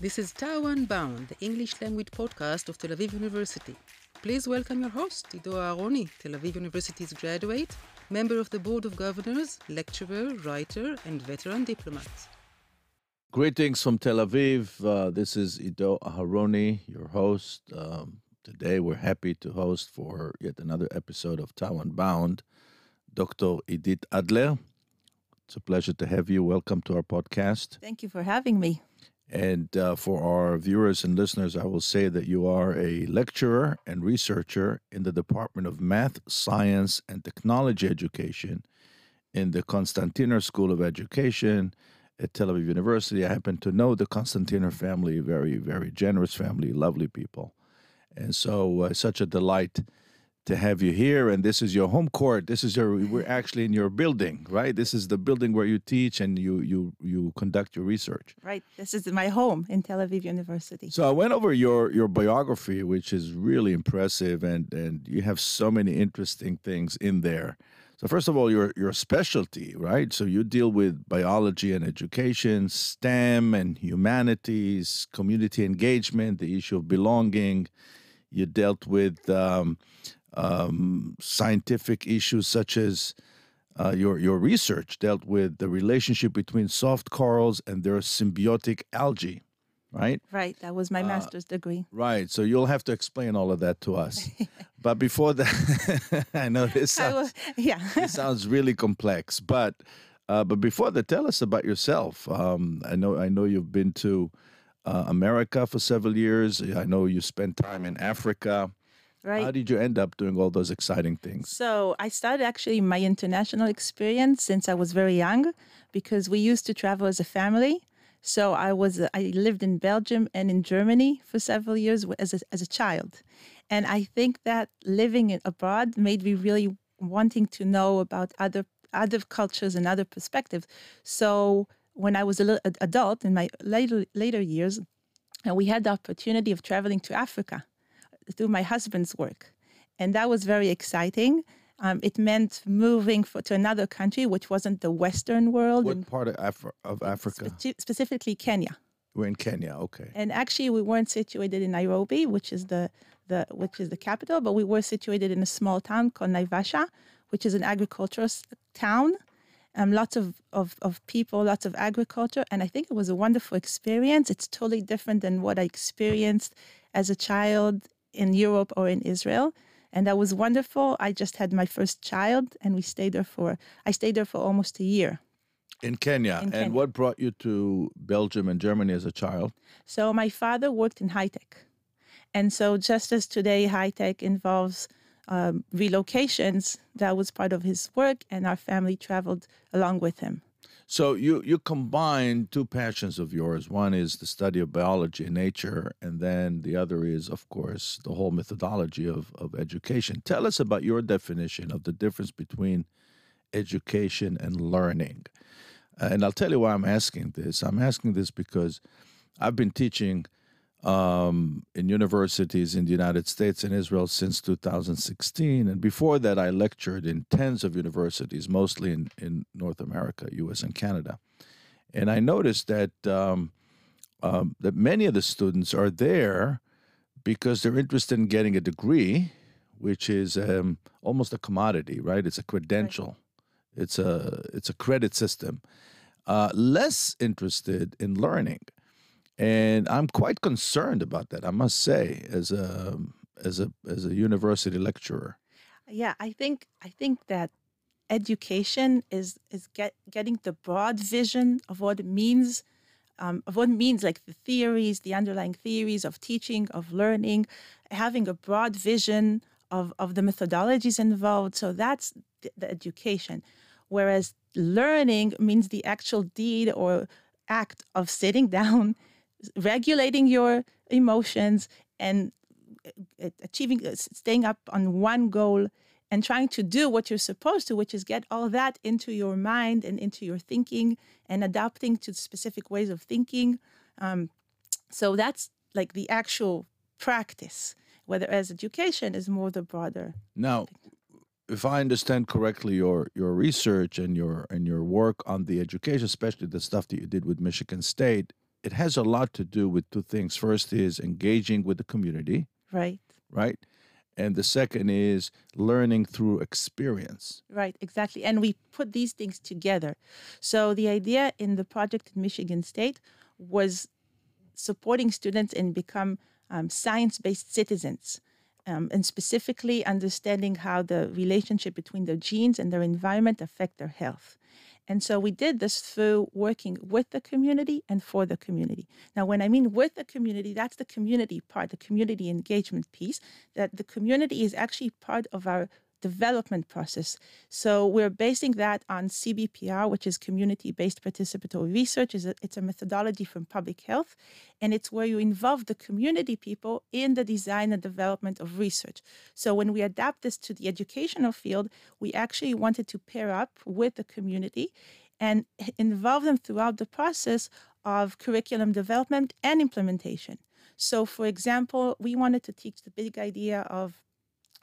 This is TAU Unbound, the English language podcast of Tel Aviv University. Please welcome your host, Ido Aharoni, Tel Aviv University's graduate, member of the Board of Governors, lecturer, writer, and veteran diplomat. Greetings from Tel Aviv. Uh, this is Ido Aharoni, your host. Um, today we're happy to host for yet another episode of TAU Unbound, Dr. Idit Adler. It's a pleasure to have you. Welcome to our podcast. Thank you for having me. And uh, for our viewers and listeners, I will say that you are a lecturer and researcher in the Department of Math, Science, and Technology Education in the Constantiner School of Education at Tel Aviv University. I happen to know the Constantiner family, very, very generous family, lovely people. And so, uh, such a delight to have you here. And this is your home court. This is your. We're actually in your building, right? This is the building where you teach and you you you conduct your research. Right. This is my home in Tel Aviv University. So I went over your your biography, which is really impressive, and and you have so many interesting things in there. So first of all, your your specialty, right? So you deal with biology and education, STEM and humanities, community engagement, the issue of belonging. You dealt with um, um, scientific issues such as uh, your your research dealt with the relationship between soft corals and their symbiotic algae, right? Right. That was my Uh, master's degree. Right. So you'll have to explain all of that to us. but before that, I know this sounds, was, yeah. this sounds really complex. But uh, but before that, tell us about yourself. Um, I know I know you've been to uh, America for several years. I know you spent time in Africa. How did you end up doing all those exciting things? So I started actually my international experience since I was very young because we used to travel as a family. So I was I lived in Belgium and in Germany for several years as a, as a child, and I think that living abroad made me really wanting to know about other other cultures and other perspectives. So when I was a little adult in my later later years, and we had the opportunity of traveling to Africa through my husband's work, and that was very exciting. Um, it meant moving for, to another country, which wasn't the Western world, What and part of, Af- of Africa? spe- specifically Kenya. We're in Kenya. Okay. And actually, we weren't situated in Nairobi, which is the, the which is the capital, but we were situated in a small town called Naivasha, which is an agricultural s- town. Um, lots of, of, of people, lots of agriculture, and I think it was a wonderful experience. It's totally different than what I experienced as a child in Europe or in Israel, and that was wonderful. I just had my first child, and we stayed there for I stayed there for almost a year. In Kenya. In and Kenya. what brought you to Belgium and Germany as a child? So my father worked in high tech. And so just as today high tech involves um, relocations, that was part of his work, and our family traveled along with him. So you you combine two passions of yours. One is the study of biology and nature, and then the other is, of course, the whole methodology of, of education. Tell us about your definition of the difference between education and learning. And I'll tell you why I'm asking this. I'm asking this because I've been teaching um, in universities in the United States and Israel since 2016. And before that, I lectured in tens of universities, mostly in, in North America, US, and Canada. And I noticed that, um, um, that many of the students are there because they're interested in getting a degree, which is um, almost a commodity, right? It's a credential, it's, a, it's a credit system. Uh, less interested in learning and I'm quite concerned about that. I must say, as a as a as a university lecturer. Yeah, I think I think that education is is get, getting the broad vision of what it means, um, of what it means, like the theories, the underlying theories of teaching, of learning, having a broad vision of of the methodologies involved. So that's the, the education, whereas learning means the actual deed or act of sitting down, regulating your emotions, and uh, achieving, uh, staying up on one goal and trying to do what you're supposed to, which is get all that into your mind and into your thinking and adapting to specific ways of thinking. Um, so that's like the actual practice, whereas education is more the broader. Now, if I understand correctly, your your research and your and your work on the education, especially the stuff that you did with Michigan State, it has a lot to do with two things. First is engaging with the community, Right. right? And the second is learning through experience. Right, exactly. And we put these things together. So the idea in the project in Michigan State was supporting students in become um, science-based citizens. Um, and specifically understanding how the relationship between their genes and their environment affect their health. And so we did this through working with the community and for the community. Now, when I mean with the community, that's the community part, the community engagement piece, that the community is actually part of our development process. So we're basing that on CBPR, which is community-based participatory research. It's a methodology from public health, and it's where you involve the community people in the design and development of research. So when we adapt this to the educational field, we actually wanted to pair up with the community and involve them throughout the process of curriculum development and implementation. So, for example, we wanted to teach the big idea of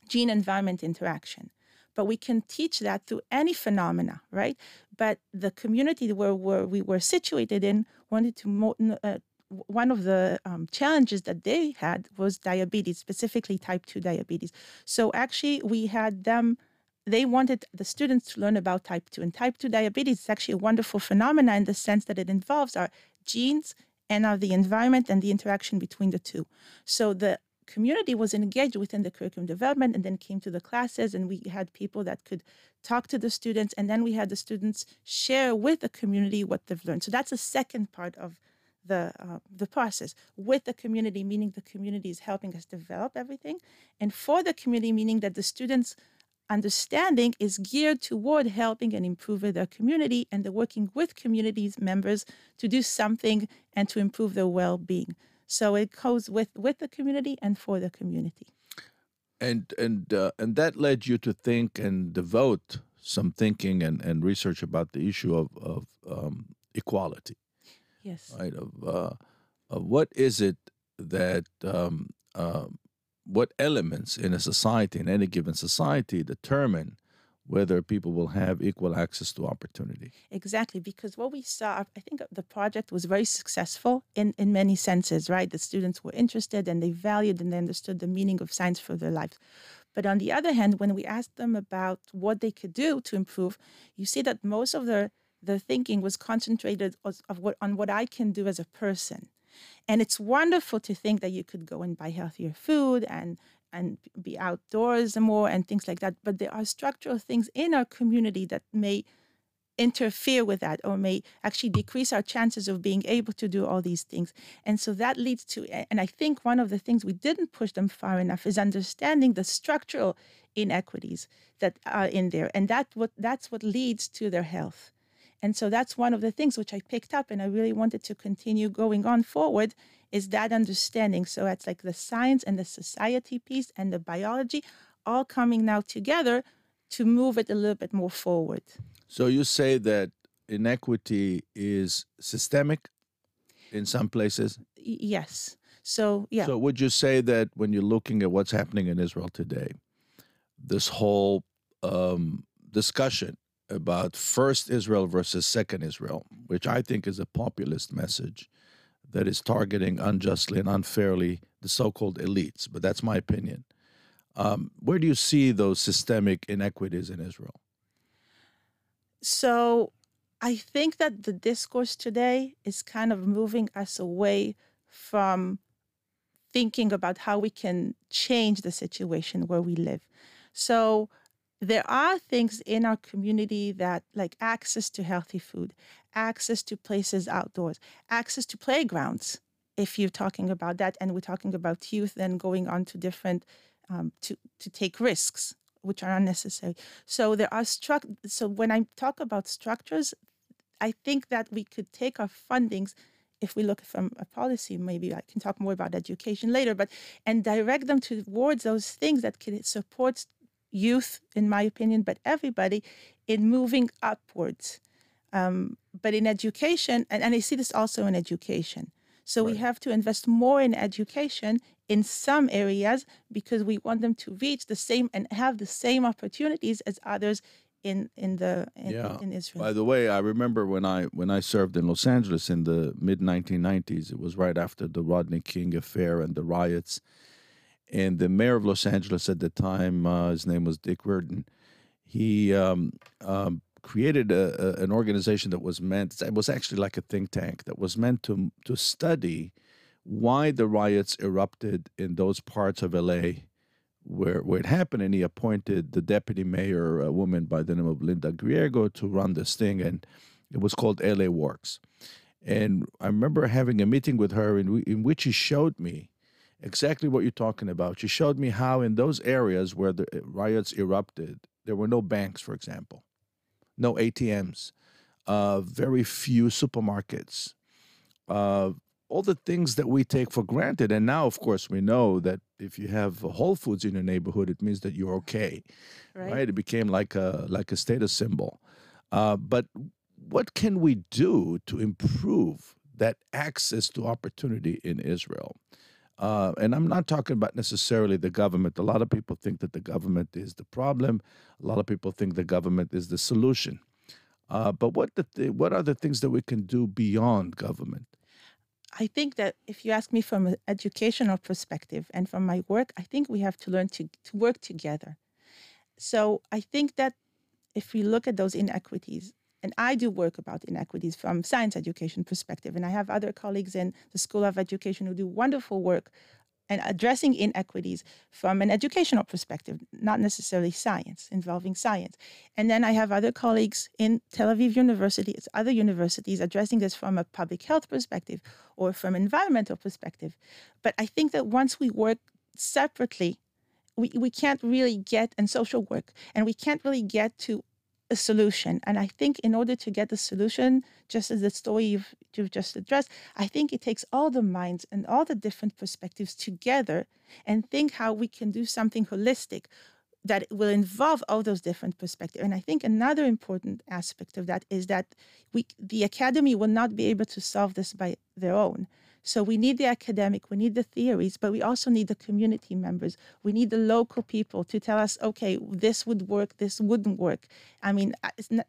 gene environment interaction. But we can teach that through any phenomena, right? But the community where, where we were situated in wanted to, uh, one of the um, challenges that they had was diabetes, specifically type 2 diabetes. So actually, we had them, they wanted the students to learn about type 2. And type 2 diabetes is actually a wonderful phenomena in the sense that it involves our genes and our the environment and the interaction between the two. So the community was engaged within the curriculum development and then came to the classes and we had people that could talk to the students and then we had the students share with the community what they've learned. So that's the second part of the uh, the process with the community meaning the community is helping us develop everything and for the community meaning that the students understanding is geared toward helping and improving their community and the working with communities members to do something and to improve their well-being so it goes with with the community and for the community. And and uh, and that led you to think and devote some thinking and, and research about the issue of of um, equality. Yes. Right. Of, uh, of what is it that um, uh, what elements in a society in any given society determine whether people will have equal access to opportunity. Exactly, because what we saw, I think the project was very successful in, in many senses, right? The students were interested and they valued and they understood the meaning of science for their lives. But on the other hand, when we asked them about what they could do to improve, you see that most of their, their thinking was concentrated what, on what I can do as a person. And it's wonderful to think that you could go and buy healthier food and and be outdoors more and things like that. But there are structural things in our community that may interfere with that or may actually decrease our chances of being able to do all these things. And so that leads to, and I think one of the things we didn't push them far enough is understanding the structural inequities that are in there. And that what that's what leads to their health. And so that's one of the things which I picked up and I really wanted to continue going on forward is that understanding. So it's like the science and the society piece and the biology all coming now together to move it a little bit more forward. So you say that inequity is systemic in some places? yes. So, yeah. So would you say that when you're looking at what's happening in Israel today, this whole um, discussion about first Israel versus second Israel, which I think is a populist message, that is targeting unjustly and unfairly the so called elites, but that's my opinion. Um, where do you see those systemic inequities in Israel? So I think that the discourse today is kind of moving us away from thinking about how we can change the situation where we live. So there are things in our community that like access to healthy food, access to places outdoors, access to playgrounds. If you're talking about that, and we're talking about youth, then going on to different um, to to take risks, which are unnecessary. So there are struct. So when I talk about structures, I think that we could take our fundings if we look from a policy, maybe I can talk more about education later, but and direct them towards those things that can support youth, in my opinion, but everybody in moving upwards. Um, but in education, and, and I see this also in education. So right. we have to invest more in education in some areas because we want them to reach the same and have the same opportunities as others in in the in, Yeah. in Israel. By the way, I remember when I when I served in Los Angeles in the mid 1990s. It was right after the Rodney King affair and the riots, and the mayor of Los Angeles at the time, uh, his name was Dick Riordan. He um, um, created a, a, an organization that was meant. It was actually like a think tank that was meant to to study why the riots erupted in those parts of LA where where it happened, and he appointed the deputy mayor, a woman by the name of Linda Griego, to run this thing, and it was called LA Works. And I remember having a meeting with her in, in which she showed me exactly what you're talking about. She showed me how in those areas where the riots erupted, there were no banks, for example, no ATMs, uh, very few supermarkets, uh, all the things that we take for granted. And now, of course, we know that if you have Whole Foods in your neighborhood, it means that you're okay, right? right? It became like a like a status symbol. Uh, but what can we do to improve that access to opportunity in Israel? Uh, and I'm not talking about necessarily the government. A lot of people think that the government is the problem. A lot of people think the government is the solution. Uh, but what the th- what are the things that we can do beyond government? I think that if you ask me from an educational perspective and from my work, I think we have to learn to, to work together. So I think that if we look at those inequities, and I do work about inequities from science education perspective, and I have other colleagues in the School of Education who do wonderful work and addressing inequities from an educational perspective, not necessarily science, involving science. And then I have other colleagues in Tel Aviv University, it's other universities addressing this from a public health perspective or from environmental perspective. But I think that once we work separately, we, we can't really get and social work and we can't really get to a solution. And I think in order to get the solution, just as the story you've, you've just addressed, I think it takes all the minds and all the different perspectives together and think how we can do something holistic that will involve all those different perspectives. And I think another important aspect of that is that we the academy will not be able to solve this by their own. So we need the academic, we need the theories, but we also need the community members. We need the local people to tell us, okay, this would work, this wouldn't work. I mean,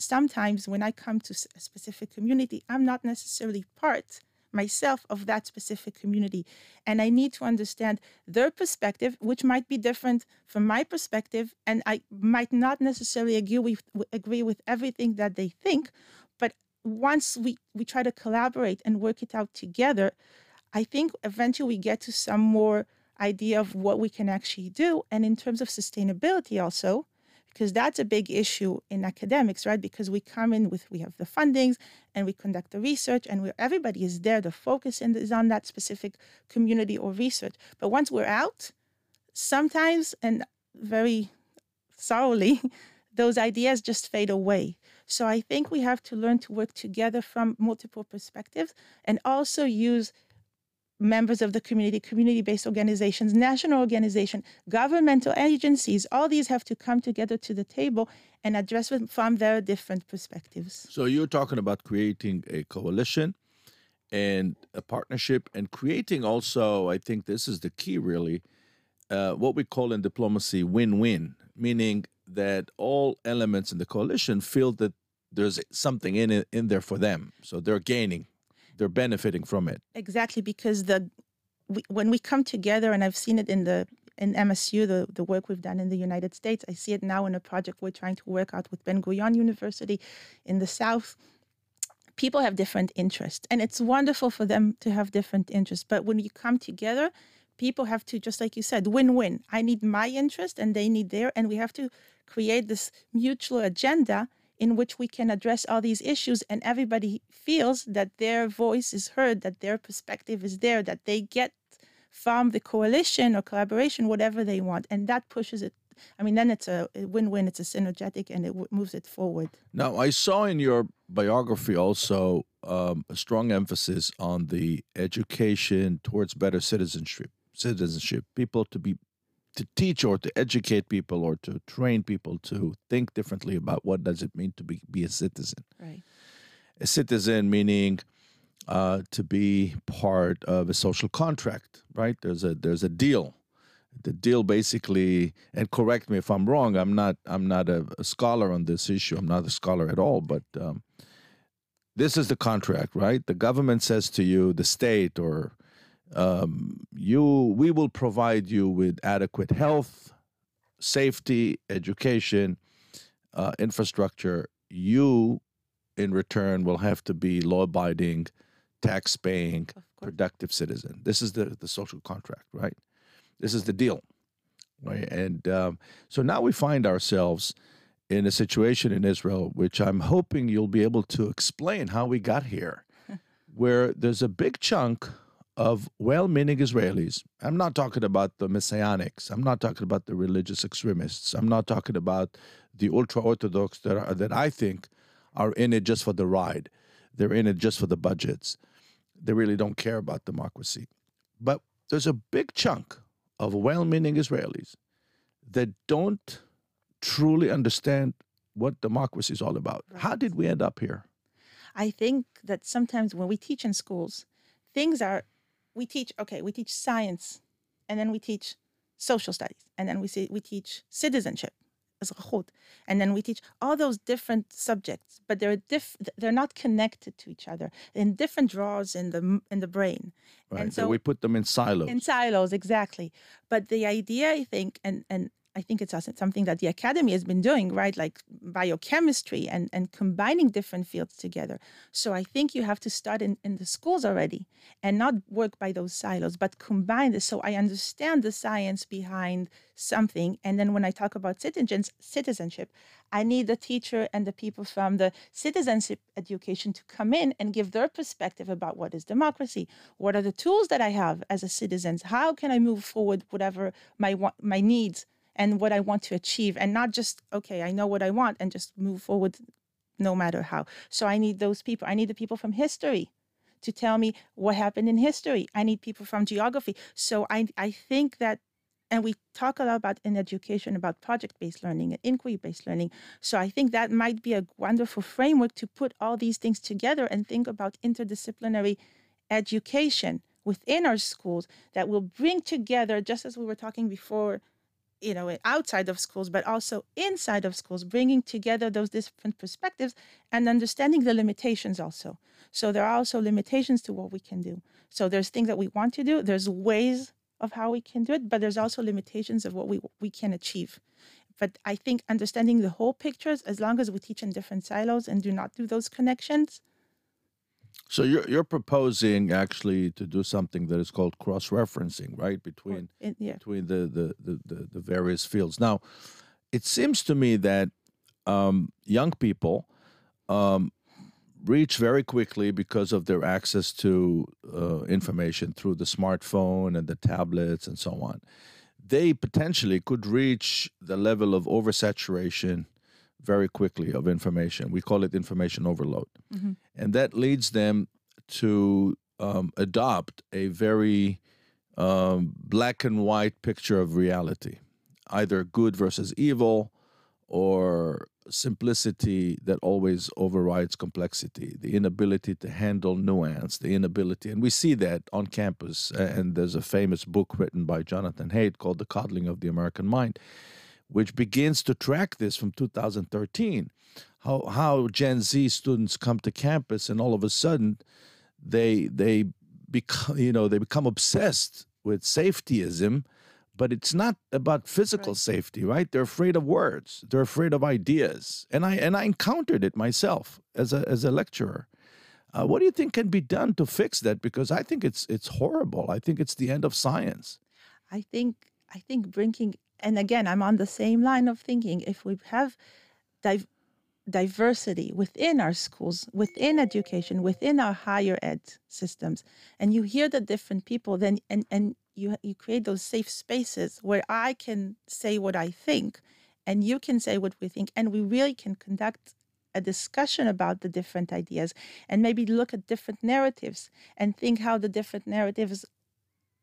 sometimes when I come to a specific community, I'm not necessarily part myself of that specific community. And I need to understand their perspective, which might be different from my perspective. And I might not necessarily agree with, agree with everything that they think. But once we, we try to collaborate and work it out together, I think eventually we get to some more idea of what we can actually do. And in terms of sustainability, also, because that's a big issue in academics, right? Because we come in with, we have the fundings and we conduct the research and we everybody is there. The focus is on that specific community or research. But once we're out, sometimes and very thoroughly, those ideas just fade away. So I think we have to learn to work together from multiple perspectives and also use members of the community, community based organizations, national organizations, governmental agencies, all these have to come together to the table and address them from their different perspectives. So you're talking about creating a coalition and a partnership and creating also, I think this is the key really, uh, what we call in diplomacy win win, meaning that all elements in the coalition feel that there's something in it in there for them. So they're gaining they're benefiting from it. Exactly, because the we, when we come together, and I've seen it in the in MSU, the, the work we've done in the United States. I see it now in a project we're trying to work out with Ben Gurion University in the South. People have different interests, and it's wonderful for them to have different interests. But when you come together, people have to, just like you said, win win. I need my interest, and they need their, and we have to create this mutual agenda in which we can address all these issues and everybody feels that their voice is heard, that their perspective is there, that they get from the coalition or collaboration whatever they want. And that pushes it. I mean, then it's a win win, it's a synergetic, and it w- moves it forward. Now, I saw in your biography also um, a strong emphasis on the education towards better citizenship. Citizenship, people to be to teach or to educate people or to train people to think differently about what does it mean to be, be a citizen. Right. A citizen meaning uh, to be part of a social contract, right? There's a there's a deal. The deal basically, and correct me if I'm wrong. I'm not. I'm not a, a scholar on this issue. I'm not a scholar at all. But um, this is the contract, right? The government says to you, the state or um, you, we will provide you with adequate health, safety, education, uh, infrastructure. You, in return, will have to be law-abiding, tax-paying, productive citizen. This is the the social contract, right? This is the deal, right? And um, so now we find ourselves in a situation in Israel, which I'm hoping you'll be able to explain how we got here, where there's a big chunk of well meaning Israelis. I'm not talking about the messianics. I'm not talking about the religious extremists. I'm not talking about the ultra Orthodox that, are, that I think are in it just for the ride. They're in it just for the budgets. They really don't care about democracy. But there's a big chunk of well meaning Israelis that don't truly understand what democracy is all about. Right. How did we end up here? I think that sometimes when we teach in schools, things are, we teach, okay, we teach science, and then we teach social studies, and then we see, we teach citizenship, and then we teach all those different subjects, but they're diff- they're not connected to each other in different drawers in the in the brain. Right. And so, so we put them in silos. In silos, exactly. But the idea, I think, and and I think it's something that the academy has been doing, right? Like biochemistry and, and combining different fields together. So I think you have to start in, in the schools already and not work by those silos, but combine this. So I understand the science behind something. And then when I talk about citizens, citizenship, I need the teacher and the people from the citizenship education to come in and give their perspective about what is democracy. What are the tools that I have as a citizen? How can I move forward whatever my my needs and what I want to achieve, and not just, okay, I know what I want and just move forward no matter how. So I need those people. I need the people from history to tell me what happened in history. I need people from geography. So I, I think that, and we talk a lot about in education about project based learning and inquiry based learning. So I think that might be a wonderful framework to put all these things together and think about interdisciplinary education within our schools that will bring together, just as we were talking before you know outside of schools but also inside of schools bringing together those different perspectives and understanding the limitations also. So there are also limitations to what we can do. So there's things that we want to do there's ways of how we can do it but there's also limitations of what we we can achieve. But i think understanding the whole pictures as long as we teach in different silos and do not do those connections so you're you're proposing actually to do something that is called cross referencing, right? Between in, yeah. between the the, the the, the various fields. Now, it seems to me that um, young people um, reach very quickly because of their access to uh, information through the smartphone and the tablets and so on. They potentially could reach the level of oversaturation very quickly of information. We call it information overload. Mm-hmm. And that leads them to um, adopt a very um, black and white picture of reality, either good versus evil or simplicity that always overrides complexity, the inability to handle nuance, the inability, and we see that on campus. And there's a famous book written by Jonathan Haidt called The Coddling of the American Mind which begins to track this from 2013. How how Gen Z students come to campus and all of a sudden they they become you know they become obsessed with safetyism, but it's not about physical right. safety, right? They're afraid of words, they're afraid of ideas, and I and I encountered it myself as a as a lecturer. Uh, what do you think can be done to fix that? Because I think it's it's horrible. I think it's the end of science. I think I think bringing and again, I'm on the same line of thinking. If we have div- diversity within our schools, within education, within our higher ed systems, and you hear the different people, then and and you you create those safe spaces where I can say what I think, and you can say what we think, and we really can conduct a discussion about the different ideas and maybe look at different narratives and think how the different narratives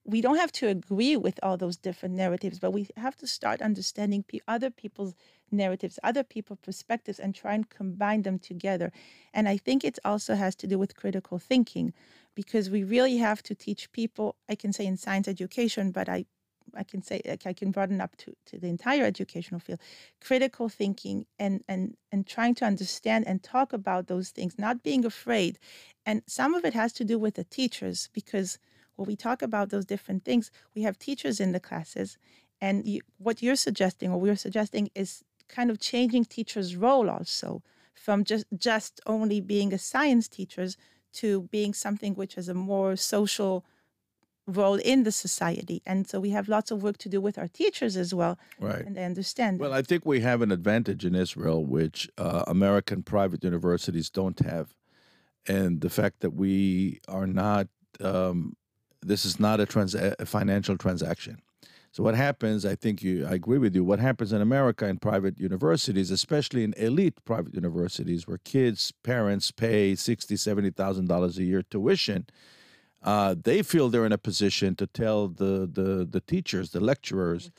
we don't have to agree with all those different narratives, but we have to start understanding other people's narratives, other people's perspectives, and try and combine them together. And I think it also has to do with critical thinking, because we really have to teach people. I can say in science education, but I I can say I can broaden up to, to the entire educational field, critical thinking and and and trying to understand and talk about those things, not being afraid. And some of it has to do with the teachers because when we talk about those different things, we have teachers in the classes, and you, what you're suggesting or we're suggesting is kind of changing teachers' role also from just just only being a science teachers to being something which is a more social role in the society. And so we have lots of work to do with our teachers as well. Right. And they understand. Well, I think we have an advantage in Israel, which uh, American private universities don't have. And the fact that we are not, um, this is not a, trans- a financial transaction. So what happens? I think you. I agree with you. What happens in America in private universities, especially in elite private universities, where kids' parents pay sixty, seventy thousand dollars a year tuition, uh, they feel they're in a position to tell the the the teachers, the lecturers,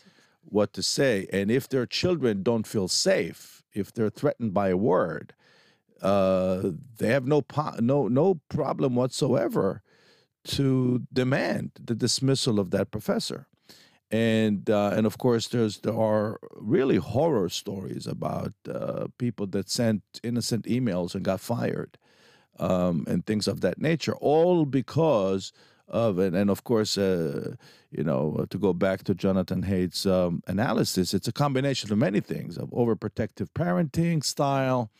what to say. And if their children don't feel safe, if they're threatened by a word, uh, they have no po- no no problem whatsoever to demand the dismissal of that professor. And uh, and of course there's there are really horror stories about uh, people that sent innocent emails and got fired um, and things of that nature all because of it and of course uh, you know to go back to jonathan haidt's um, analysis it's a combination of many things of overprotective parenting style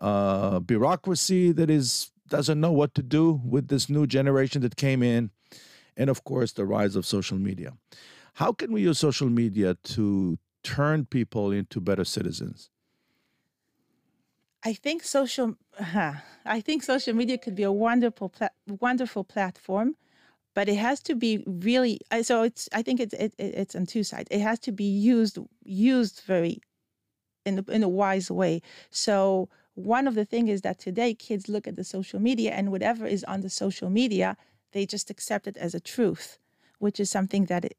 uh, bureaucracy that is doesn't know what to do with this new generation that came in and of course the rise of social media how can we use social media to turn people into better citizens? I think social, I think social media could be a wonderful, pla- wonderful platform, but it has to be really. So it's. I think it's it, it's on two sides. It has to be used used very, in in a wise way. So one of the things is that today kids look at the social media and whatever is on the social media, they just accept it as a truth, which is something that it,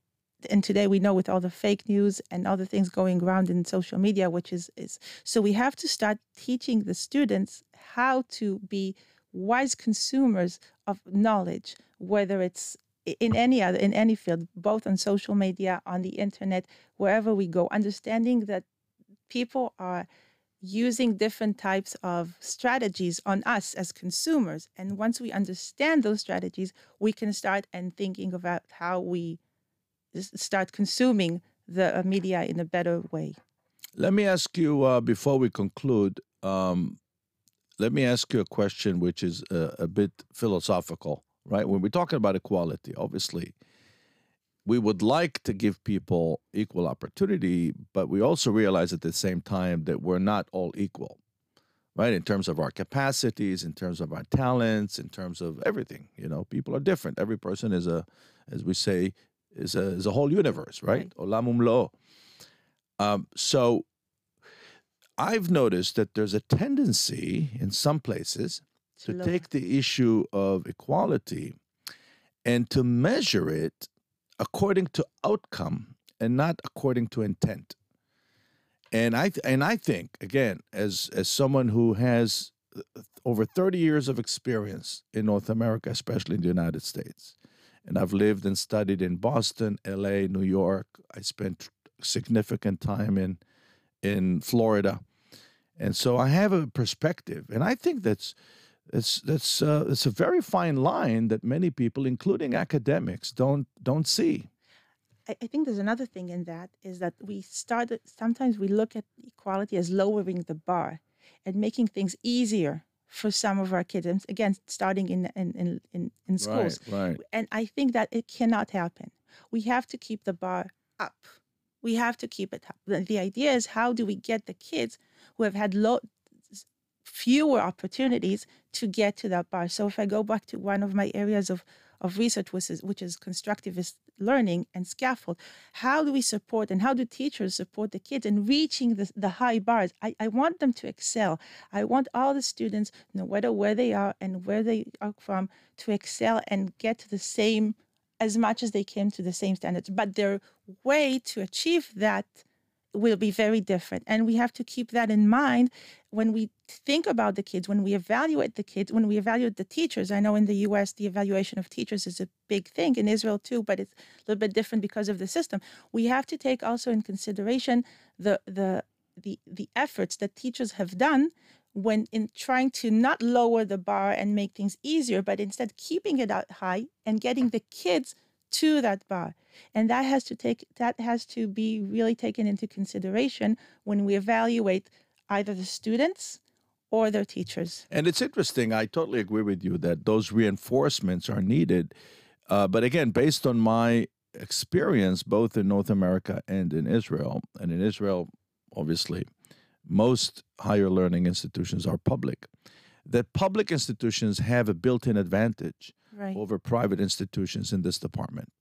and today we know with all the fake news and other things going around in social media which is is so we have to start teaching the students how to be wise consumers of knowledge whether it's in any other in any field both on social media on the internet wherever we go understanding that people are using different types of strategies on us as consumers and once we understand those strategies we can start and thinking about how we start consuming the uh, media in a better way. Let me ask you uh, before we conclude. Um, let me ask you a question, which is a, a bit philosophical, right? When we're talking about equality, obviously, we would like to give people equal opportunity, but we also realize at the same time that we're not all equal, right? In terms of our capacities, in terms of our talents, in terms of everything. You know, people are different. Every person is a, as we say, is a, is a whole universe, right? Olam umlo. Um, so I've noticed that there's a tendency in some places to take the issue of equality and to measure it according to outcome and not according to intent. And I and I think again, as as someone who has uh, over 30 years of experience in North America, especially in the United States, and I've lived and studied in Boston, LA, New York. I spent significant time in in Florida. And so I have a perspective, and I think that's it's that's uh, it's a very fine line that many people, including academics, don't don't see. I, I think there's another thing in that is that we started sometimes we look at equality as lowering the bar and making things easier for some of our kids. And again, starting in in in in, schools. Right, right. And I think that it cannot happen. We have to keep the bar up. We have to keep it up. The, the idea is how do we get the kids who have had low fewer opportunities to get to that bar. So if I go back to one of my areas of of research, which is, which is constructivist learning and scaffold. How do we support and how do teachers support the kids in reaching the, the high bars? I, I want them to excel. I want all the students, no matter where they are and where they are from, to excel and get to the same, as much as they came to the same standards. But their way to achieve that will be very different. And we have to keep that in mind when we think about the kids, when we evaluate the kids, when we evaluate the teachers. I know in the US, the evaluation of teachers is a big thing, in Israel too, but it's a little bit different because of the system. We have to take also in consideration the, the, the, the efforts that teachers have done when in trying to not lower the bar and make things easier, but instead keeping it out high and getting the kids to that bar and that has to take that has to be really taken into consideration when we evaluate either the students or their teachers. And it's interesting i totally agree with you that those reinforcements are needed. Uh, but again based on my experience both in north america and in israel and in israel obviously most higher learning institutions are public that public institutions have a built-in advantage right. over private institutions in this department.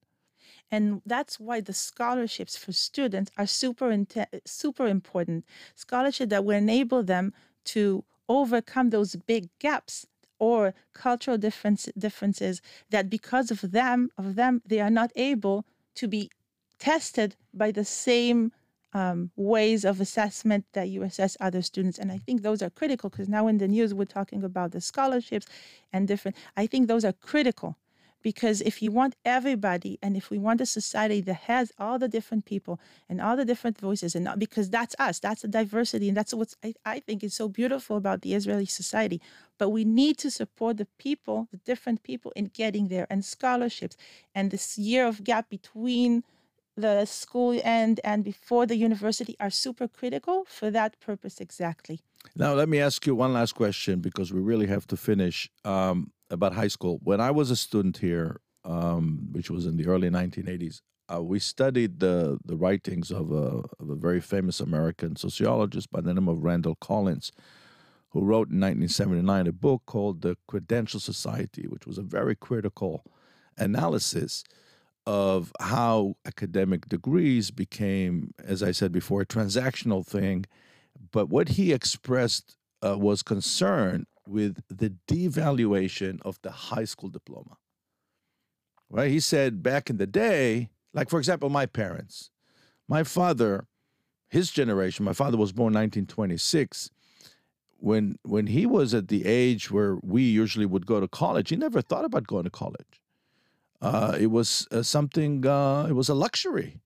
And that's why the scholarships for students are super super important. Scholarship that will enable them to overcome those big gaps or cultural difference, differences that because of them of them they are not able to be tested by the same um, ways of assessment that you assess other students. And I think those are critical because now in the news we're talking about the scholarships and different. I think those are critical because if you want everybody and if we want a society that has all the different people and all the different voices and not, because that's us that's the diversity and that's what I, I think is so beautiful about the israeli society but we need to support the people the different people in getting there and scholarships and this year of gap between the school end and before the university are super critical for that purpose exactly. Now, let me ask you one last question because we really have to finish um, about high school. When I was a student here, um, which was in the early 1980s, uh, we studied the, the writings of a, of a very famous American sociologist by the name of Randall Collins, who wrote in 1979 a book called The Credential Society, which was a very critical analysis of how academic degrees became, as I said before, a transactional thing. But what he expressed uh, was concern with the devaluation of the high school diploma. Right? He said back in the day, like for example, my parents, my father, his generation, my father was born 1926. When when he was at the age where we usually would go to college, he never thought about going to college. Uh, it was uh, something, uh, it was a luxury.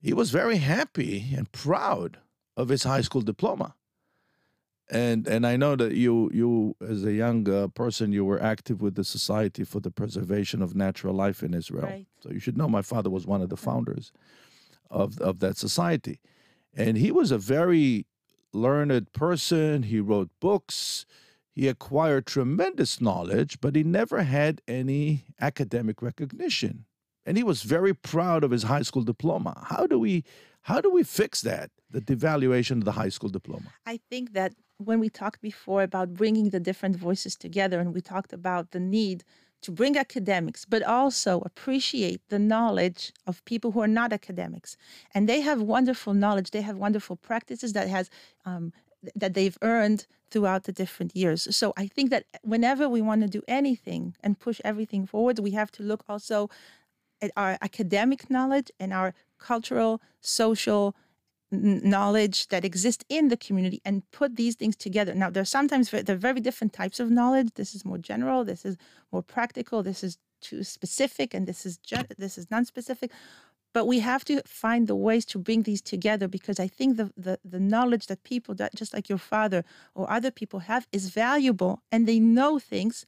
He was very happy and proud of his high school diploma. And, and I know that you, you as a young uh, person, you were active with the Society for the Preservation of Natural Life in Israel. Right. So you should know my father was one of the founders of, of that society. And he was a very learned person. He wrote books. He acquired tremendous knowledge, but he never had any academic recognition. And he was very proud of his high school diploma. How do we how do we fix that? The devaluation of the high school diploma. I think that when we talked before about bringing the different voices together and we talked about the need to bring academics, but also appreciate the knowledge of people who are not academics. And they have wonderful knowledge, they have wonderful practices that has um, that they've earned throughout the different years. So I think that whenever we want to do anything and push everything forward, we have to look also at our academic knowledge and our cultural, social knowledge that exists in the community and put these things together. Now, sometimes there are very different types of knowledge. This is more general. This is more practical. This is too specific, and this is this is non-specific but we have to find the ways to bring these together because i think the, the, the knowledge that people that just like your father or other people have is valuable and they know things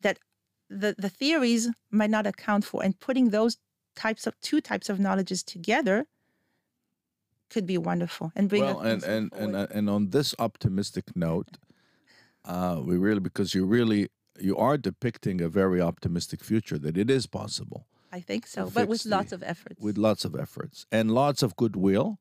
that the, the theories might not account for. And putting those types of two types of knowledges together could be wonderful and bring well and and, and and on this optimistic note uh, we really because you really you are depicting a very optimistic future that it is possible I think so, but with lots of efforts. With lots of efforts and lots of goodwill.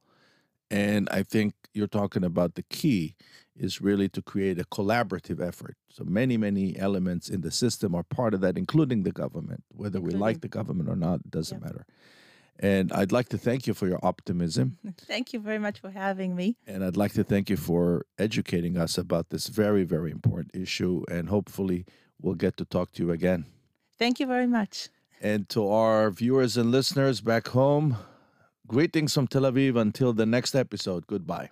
And I think you're talking about the key is really to create a collaborative effort. So many, many elements in the system are part of that, including the government. Whether including. we like the government or not, doesn't yeah. matter. And I'd like to thank you for your optimism. Thank you very much for having me. And I'd like to thank you for educating us about this very, very important issue. And hopefully, we'll get to talk to you again. Thank you very much. And to our viewers and listeners back home, greetings from Tel Aviv. Until the next episode, goodbye.